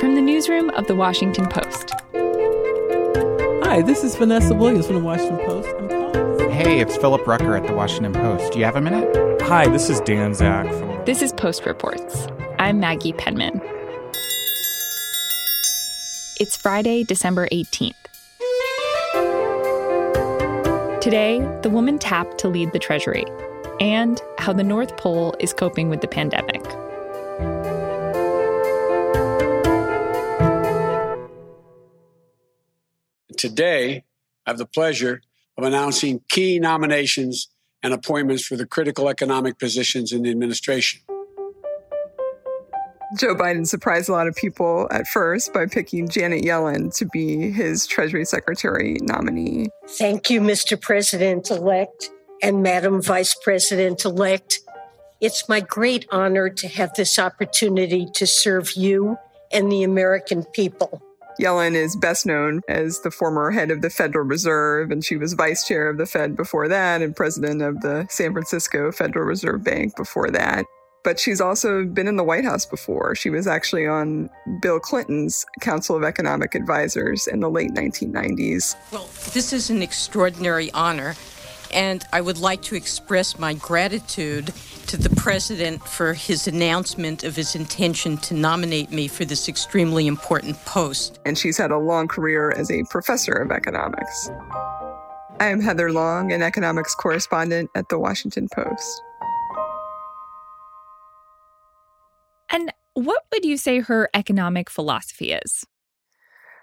from the newsroom of The Washington Post. Hi, this is Vanessa Williams from The Washington Post. Hey, it's Philip Rucker at The Washington Post. Do you have a minute? Hi, this is Dan Zak from. This is Post Reports. I'm Maggie Penman. It's Friday, December 18th. Today, the woman tapped to lead the Treasury and how the North Pole is coping with the pandemic. Today, I have the pleasure of announcing key nominations and appointments for the critical economic positions in the administration. Joe Biden surprised a lot of people at first by picking Janet Yellen to be his Treasury Secretary nominee. Thank you, Mr. President elect and Madam Vice President elect. It's my great honor to have this opportunity to serve you and the American people. Yellen is best known as the former head of the Federal Reserve, and she was vice chair of the Fed before that and president of the San Francisco Federal Reserve Bank before that. But she's also been in the White House before. She was actually on Bill Clinton's Council of Economic Advisors in the late 1990s. Well, this is an extraordinary honor, and I would like to express my gratitude to the president for his announcement of his intention to nominate me for this extremely important post. And she's had a long career as a professor of economics. I am Heather Long, an economics correspondent at The Washington Post. And what would you say her economic philosophy is?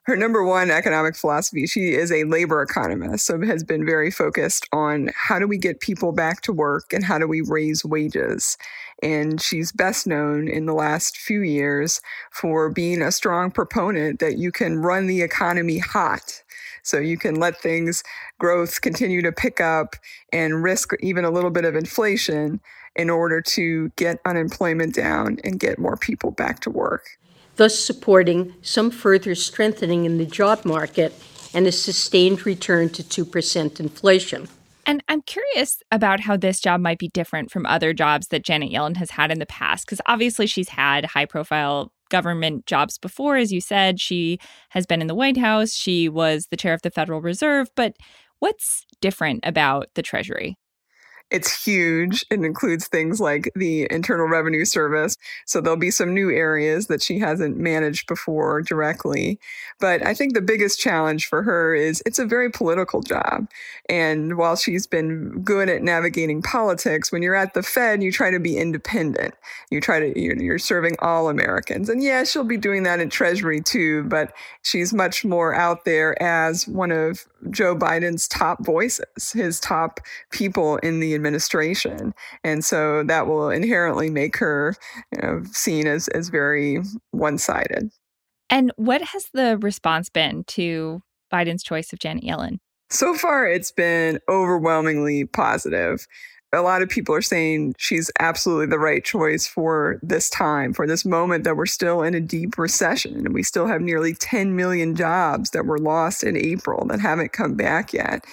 Her number one economic philosophy she is a labor economist so has been very focused on how do we get people back to work and how do we raise wages. And she's best known in the last few years for being a strong proponent that you can run the economy hot. So you can let things growth continue to pick up and risk even a little bit of inflation in order to get unemployment down and get more people back to work thus supporting some further strengthening in the job market and a sustained return to 2% inflation. And I'm curious about how this job might be different from other jobs that Janet Yellen has had in the past, because obviously she's had high profile government jobs before. As you said, she has been in the White House, she was the chair of the Federal Reserve. But what's different about the Treasury? It's huge. It includes things like the Internal Revenue Service. So there'll be some new areas that she hasn't managed before directly. But I think the biggest challenge for her is it's a very political job. And while she's been good at navigating politics, when you're at the Fed, you try to be independent. You try to, you're serving all Americans. And yeah, she'll be doing that in Treasury too, but she's much more out there as one of Joe Biden's top voices, his top people in the administration. And so that will inherently make her you know, seen as, as very one sided. And what has the response been to Biden's choice of Janet Yellen? So far, it's been overwhelmingly positive a lot of people are saying she's absolutely the right choice for this time, for this moment that we're still in a deep recession. And we still have nearly 10 million jobs that were lost in April that haven't come back yet.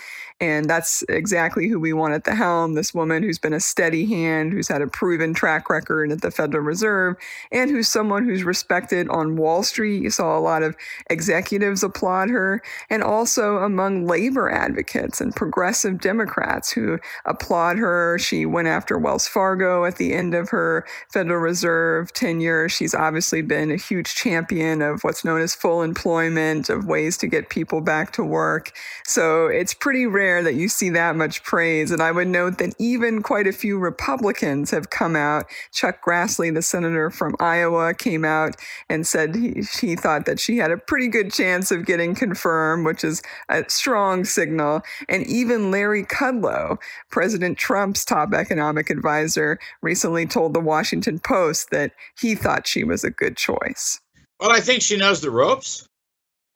And that's exactly who we want at the helm this woman who's been a steady hand, who's had a proven track record at the Federal Reserve, and who's someone who's respected on Wall Street. You saw a lot of executives applaud her, and also among labor advocates and progressive Democrats who applaud her. She went after Wells Fargo at the end of her Federal Reserve tenure. She's obviously been a huge champion of what's known as full employment, of ways to get people back to work. So it's pretty rare rare that you see that much praise. And I would note that even quite a few Republicans have come out. Chuck Grassley, the senator from Iowa, came out and said he, he thought that she had a pretty good chance of getting confirmed, which is a strong signal. And even Larry Kudlow, President Trump's top economic advisor, recently told the Washington Post that he thought she was a good choice. Well, I think she knows the ropes.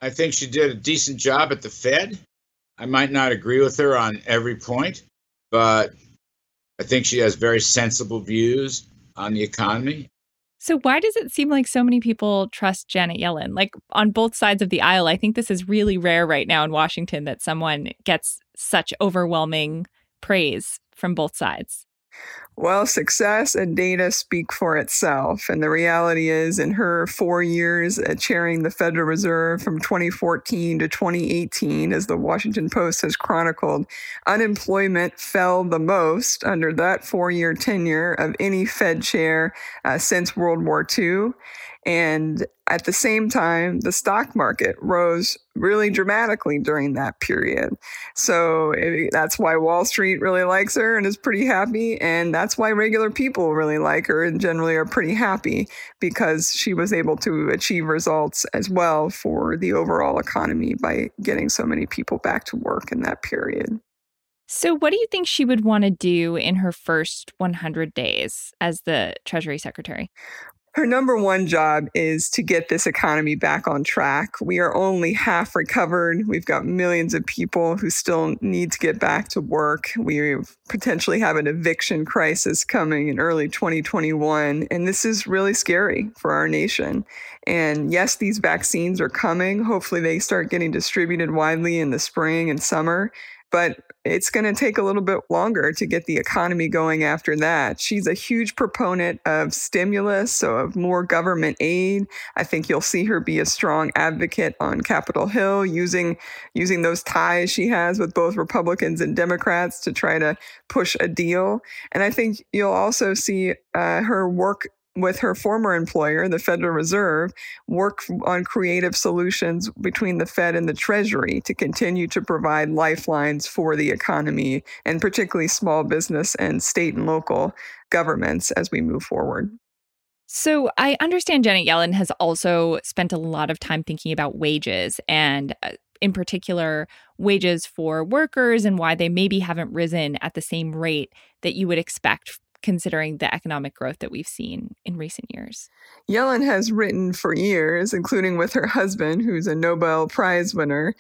I think she did a decent job at the Fed. I might not agree with her on every point, but I think she has very sensible views on the economy. So, why does it seem like so many people trust Janet Yellen? Like on both sides of the aisle, I think this is really rare right now in Washington that someone gets such overwhelming praise from both sides. Well, success and data speak for itself. And the reality is, in her four years at chairing the Federal Reserve from 2014 to 2018, as the Washington Post has chronicled, unemployment fell the most under that four year tenure of any Fed chair uh, since World War II. And at the same time, the stock market rose really dramatically during that period. So it, that's why Wall Street really likes her and is pretty happy. And that's why regular people really like her and generally are pretty happy because she was able to achieve results as well for the overall economy by getting so many people back to work in that period. So, what do you think she would want to do in her first 100 days as the Treasury Secretary? Her number one job is to get this economy back on track. We are only half recovered. We've got millions of people who still need to get back to work. We potentially have an eviction crisis coming in early 2021. And this is really scary for our nation. And yes, these vaccines are coming. Hopefully, they start getting distributed widely in the spring and summer but it's going to take a little bit longer to get the economy going after that. She's a huge proponent of stimulus, so of more government aid. I think you'll see her be a strong advocate on Capitol Hill using using those ties she has with both Republicans and Democrats to try to push a deal. And I think you'll also see uh, her work with her former employer, the Federal Reserve, work on creative solutions between the Fed and the Treasury to continue to provide lifelines for the economy and particularly small business and state and local governments as we move forward. So, I understand Janet Yellen has also spent a lot of time thinking about wages and uh, in particular, wages for workers and why they maybe haven't risen at the same rate that you would expect considering the economic growth that we've seen in recent years. Yellen has written for years, including with her husband, who's a Nobel Prize winner,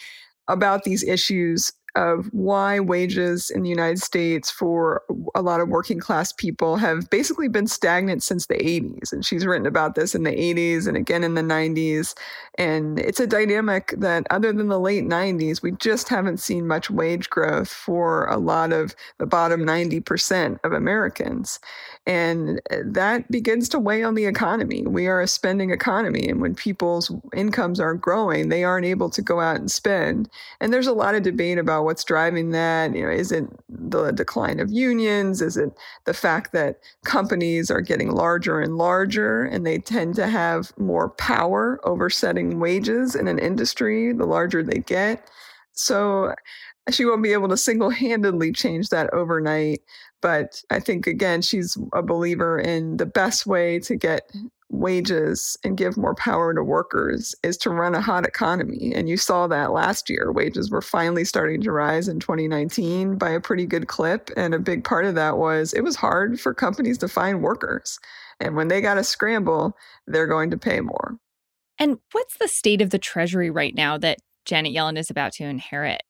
about these issues of why wages in the United States for a lot of working class people have basically been stagnant since the 80s. And she's written about this in the 80s and again in the 90s. And it's a dynamic that, other than the late 90s, we just haven't seen much wage growth for a lot of the bottom 90% of Americans. And uh, that begins to weigh on the economy. We are a spending economy. And when people's incomes aren't growing, they aren't able to go out and spend. And there's a lot of debate about what's driving that. You know, is it the decline of unions? Is it the fact that companies are getting larger and larger and they tend to have more power over setting wages in an industry the larger they get? So she won't be able to single handedly change that overnight. But I think, again, she's a believer in the best way to get wages and give more power to workers is to run a hot economy. And you saw that last year. Wages were finally starting to rise in 2019 by a pretty good clip. And a big part of that was it was hard for companies to find workers. And when they got to scramble, they're going to pay more. And what's the state of the Treasury right now that Janet Yellen is about to inherit?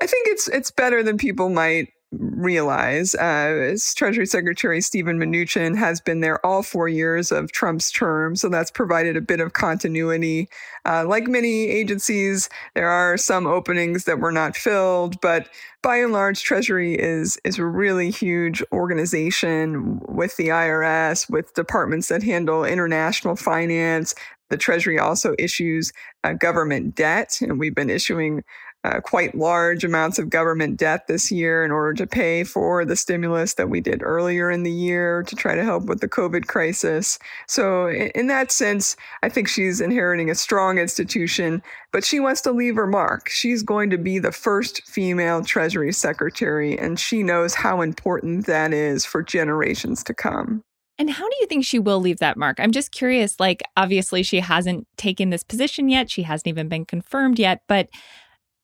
I think it's it's better than people might realize. Uh, Treasury Secretary Steven Mnuchin has been there all four years of Trump's term, so that's provided a bit of continuity. Uh, like many agencies, there are some openings that were not filled, but by and large, Treasury is is a really huge organization with the IRS, with departments that handle international finance. The Treasury also issues uh, government debt, and we've been issuing uh, quite large amounts of government debt this year in order to pay for the stimulus that we did earlier in the year to try to help with the COVID crisis. So, in, in that sense, I think she's inheriting a strong institution, but she wants to leave her mark. She's going to be the first female Treasury Secretary, and she knows how important that is for generations to come. And how do you think she will leave that mark? I'm just curious. Like, obviously, she hasn't taken this position yet. She hasn't even been confirmed yet. But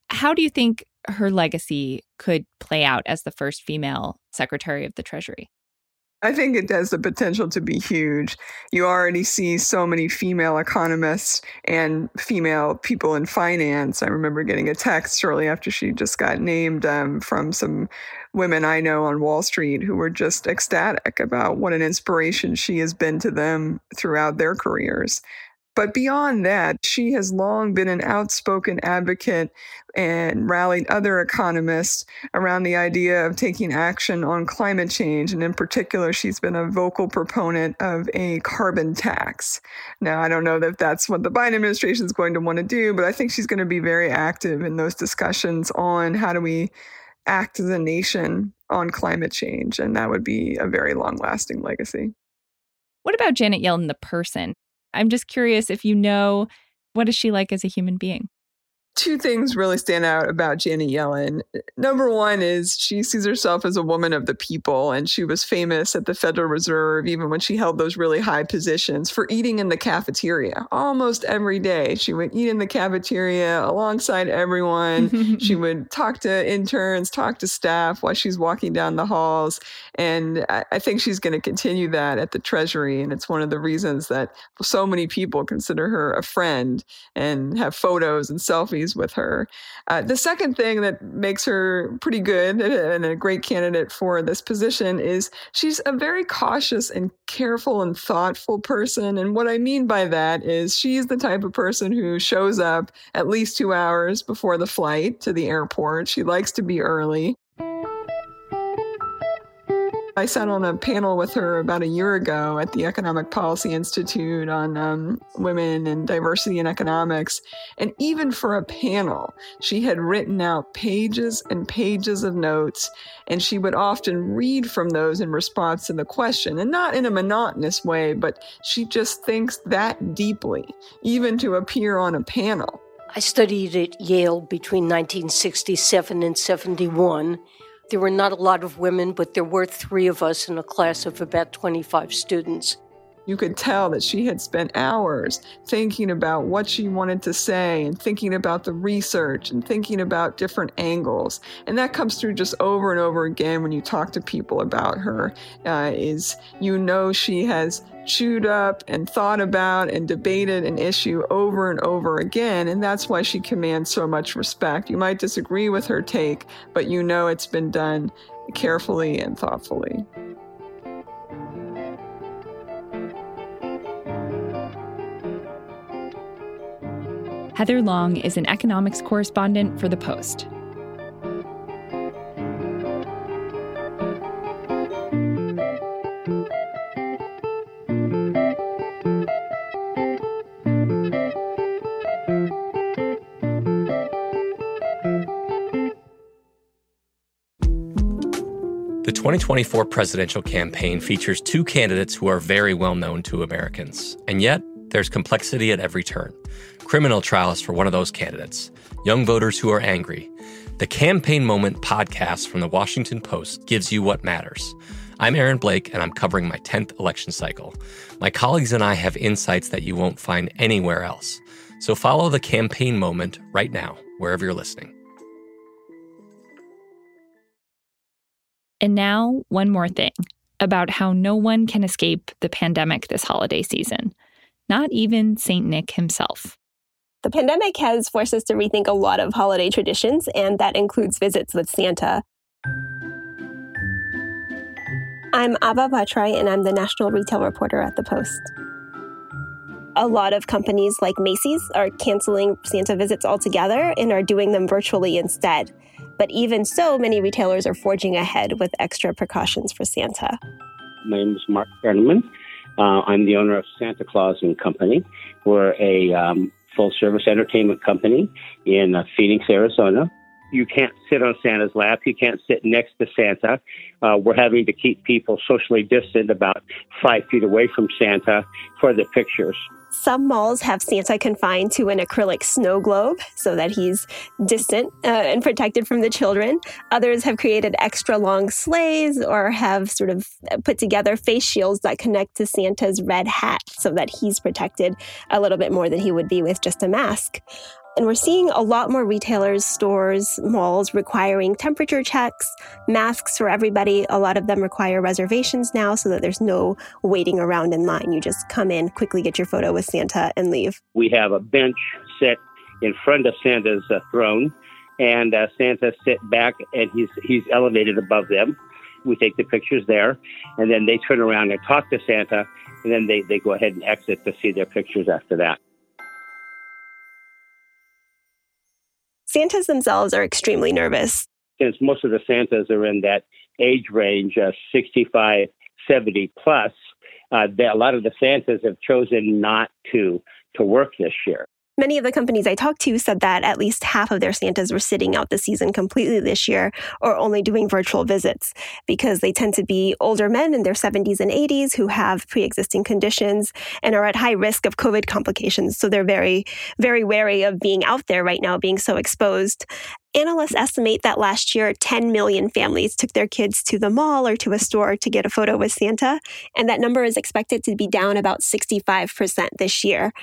how do you think her legacy could play out as the first female Secretary of the Treasury? I think it has the potential to be huge. You already see so many female economists and female people in finance. I remember getting a text shortly after she just got named um, from some women I know on Wall Street who were just ecstatic about what an inspiration she has been to them throughout their careers But beyond that, she has long been an outspoken advocate and rallied other economists around the idea of taking action on climate change. And in particular, she's been a vocal proponent of a carbon tax. Now, I don't know that that's what the Biden administration is going to want to do, but I think she's going to be very active in those discussions on how do we act as a nation on climate change. And that would be a very long lasting legacy. What about Janet Yellen, the person? I'm just curious if you know what is she like as a human being? Two things really stand out about Janet Yellen. Number one is she sees herself as a woman of the people, and she was famous at the Federal Reserve, even when she held those really high positions, for eating in the cafeteria almost every day. She would eat in the cafeteria alongside everyone. she would talk to interns, talk to staff while she's walking down the halls. And I think she's going to continue that at the Treasury. And it's one of the reasons that so many people consider her a friend and have photos and selfies with her. Uh, the second thing that makes her pretty good and a great candidate for this position is she's a very cautious and careful and thoughtful person. And what I mean by that is she's the type of person who shows up at least two hours before the flight to the airport. She likes to be early. I sat on a panel with her about a year ago at the Economic Policy Institute on um, women and diversity in economics. And even for a panel, she had written out pages and pages of notes, and she would often read from those in response to the question, and not in a monotonous way, but she just thinks that deeply, even to appear on a panel. I studied at Yale between 1967 and 71 there were not a lot of women, but there were three of us in a class of about 25 students. You could tell that she had spent hours thinking about what she wanted to say and thinking about the research and thinking about different angles. And that comes through just over and over again when you talk to people about her. Uh, is you know she has chewed up and thought about and debated an issue over and over again, and that's why she commands so much respect. You might disagree with her take, but you know it's been done carefully and thoughtfully. Heather Long is an economics correspondent for The Post. The 2024 presidential campaign features two candidates who are very well known to Americans, and yet there's complexity at every turn. Criminal trials for one of those candidates, young voters who are angry. The Campaign Moment podcast from the Washington Post gives you what matters. I'm Aaron Blake, and I'm covering my 10th election cycle. My colleagues and I have insights that you won't find anywhere else. So follow the Campaign Moment right now, wherever you're listening. And now, one more thing about how no one can escape the pandemic this holiday season not even St. Nick himself. The pandemic has forced us to rethink a lot of holiday traditions, and that includes visits with Santa. I'm Abha Bhattarai, and I'm the national retail reporter at The Post. A lot of companies like Macy's are canceling Santa visits altogether and are doing them virtually instead. But even so, many retailers are forging ahead with extra precautions for Santa. My name is Mark Brenneman. Uh, I'm the owner of Santa Claus and Company. We're a um, full service entertainment company in uh, Phoenix, Arizona. You can't sit on Santa's lap. You can't sit next to Santa. Uh, we're having to keep people socially distant about five feet away from Santa for the pictures. Some malls have Santa confined to an acrylic snow globe so that he's distant uh, and protected from the children. Others have created extra long sleighs or have sort of put together face shields that connect to Santa's red hat so that he's protected a little bit more than he would be with just a mask. And we're seeing a lot more retailers, stores, malls requiring temperature checks, masks for everybody. A lot of them require reservations now so that there's no waiting around in line. You just come in, quickly get your photo with Santa, and leave. We have a bench set in front of Santa's uh, throne, and uh, Santa sit back and he's, he's elevated above them. We take the pictures there, and then they turn around and talk to Santa, and then they, they go ahead and exit to see their pictures after that. Santas themselves are extremely nervous. Since most of the Santas are in that age range, uh, 65, 70 plus, uh, they, a lot of the Santas have chosen not to to work this year. Many of the companies I talked to said that at least half of their Santas were sitting out the season completely this year or only doing virtual visits because they tend to be older men in their 70s and 80s who have pre existing conditions and are at high risk of COVID complications. So they're very, very wary of being out there right now, being so exposed. Analysts estimate that last year, 10 million families took their kids to the mall or to a store to get a photo with Santa, and that number is expected to be down about 65% this year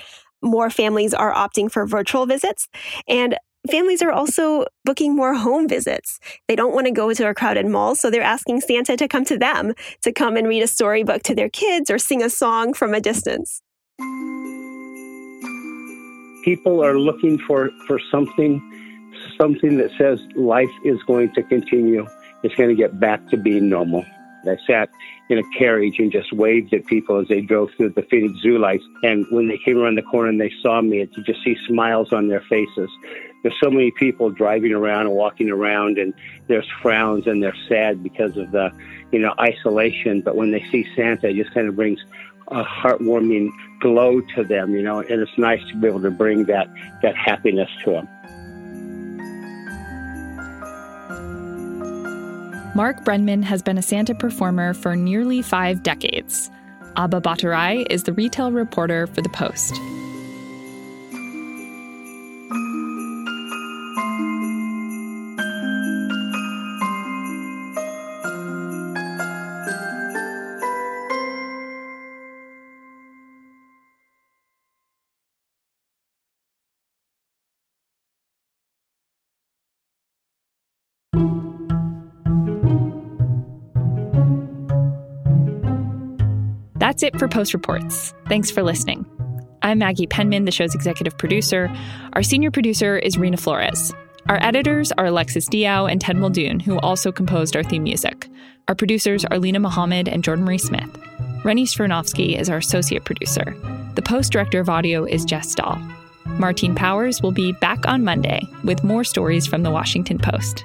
more families are opting for virtual visits. And families are also booking more home visits. They don't want to go to a crowded mall, so they're asking Santa to come to them, to come and read a storybook to their kids or sing a song from a distance. People are looking for, for something something that says life is going to continue. It's going to get back to being normal. I sat in a carriage and just waved at people as they drove through the Phoenix Zoo lights. And when they came around the corner and they saw me, you just see smiles on their faces. There's so many people driving around and walking around, and there's frowns and they're sad because of the, you know, isolation. But when they see Santa, it just kind of brings a heartwarming glow to them, you know, and it's nice to be able to bring that that happiness to them. Mark Brenman has been a Santa performer for nearly five decades. Abha Bhattarai is the retail reporter for The Post. It for Post Reports. Thanks for listening. I'm Maggie Penman, the show's executive producer. Our senior producer is Reena Flores. Our editors are Alexis Diao and Ted Muldoon, who also composed our theme music. Our producers are Linah Mohammad and Jordan Marie Smith. Rennie Svirnovskiy is our associate producer. The post director of audio is Jess Stahl. Martine Powers will be back on Monday with more stories from the Washington Post.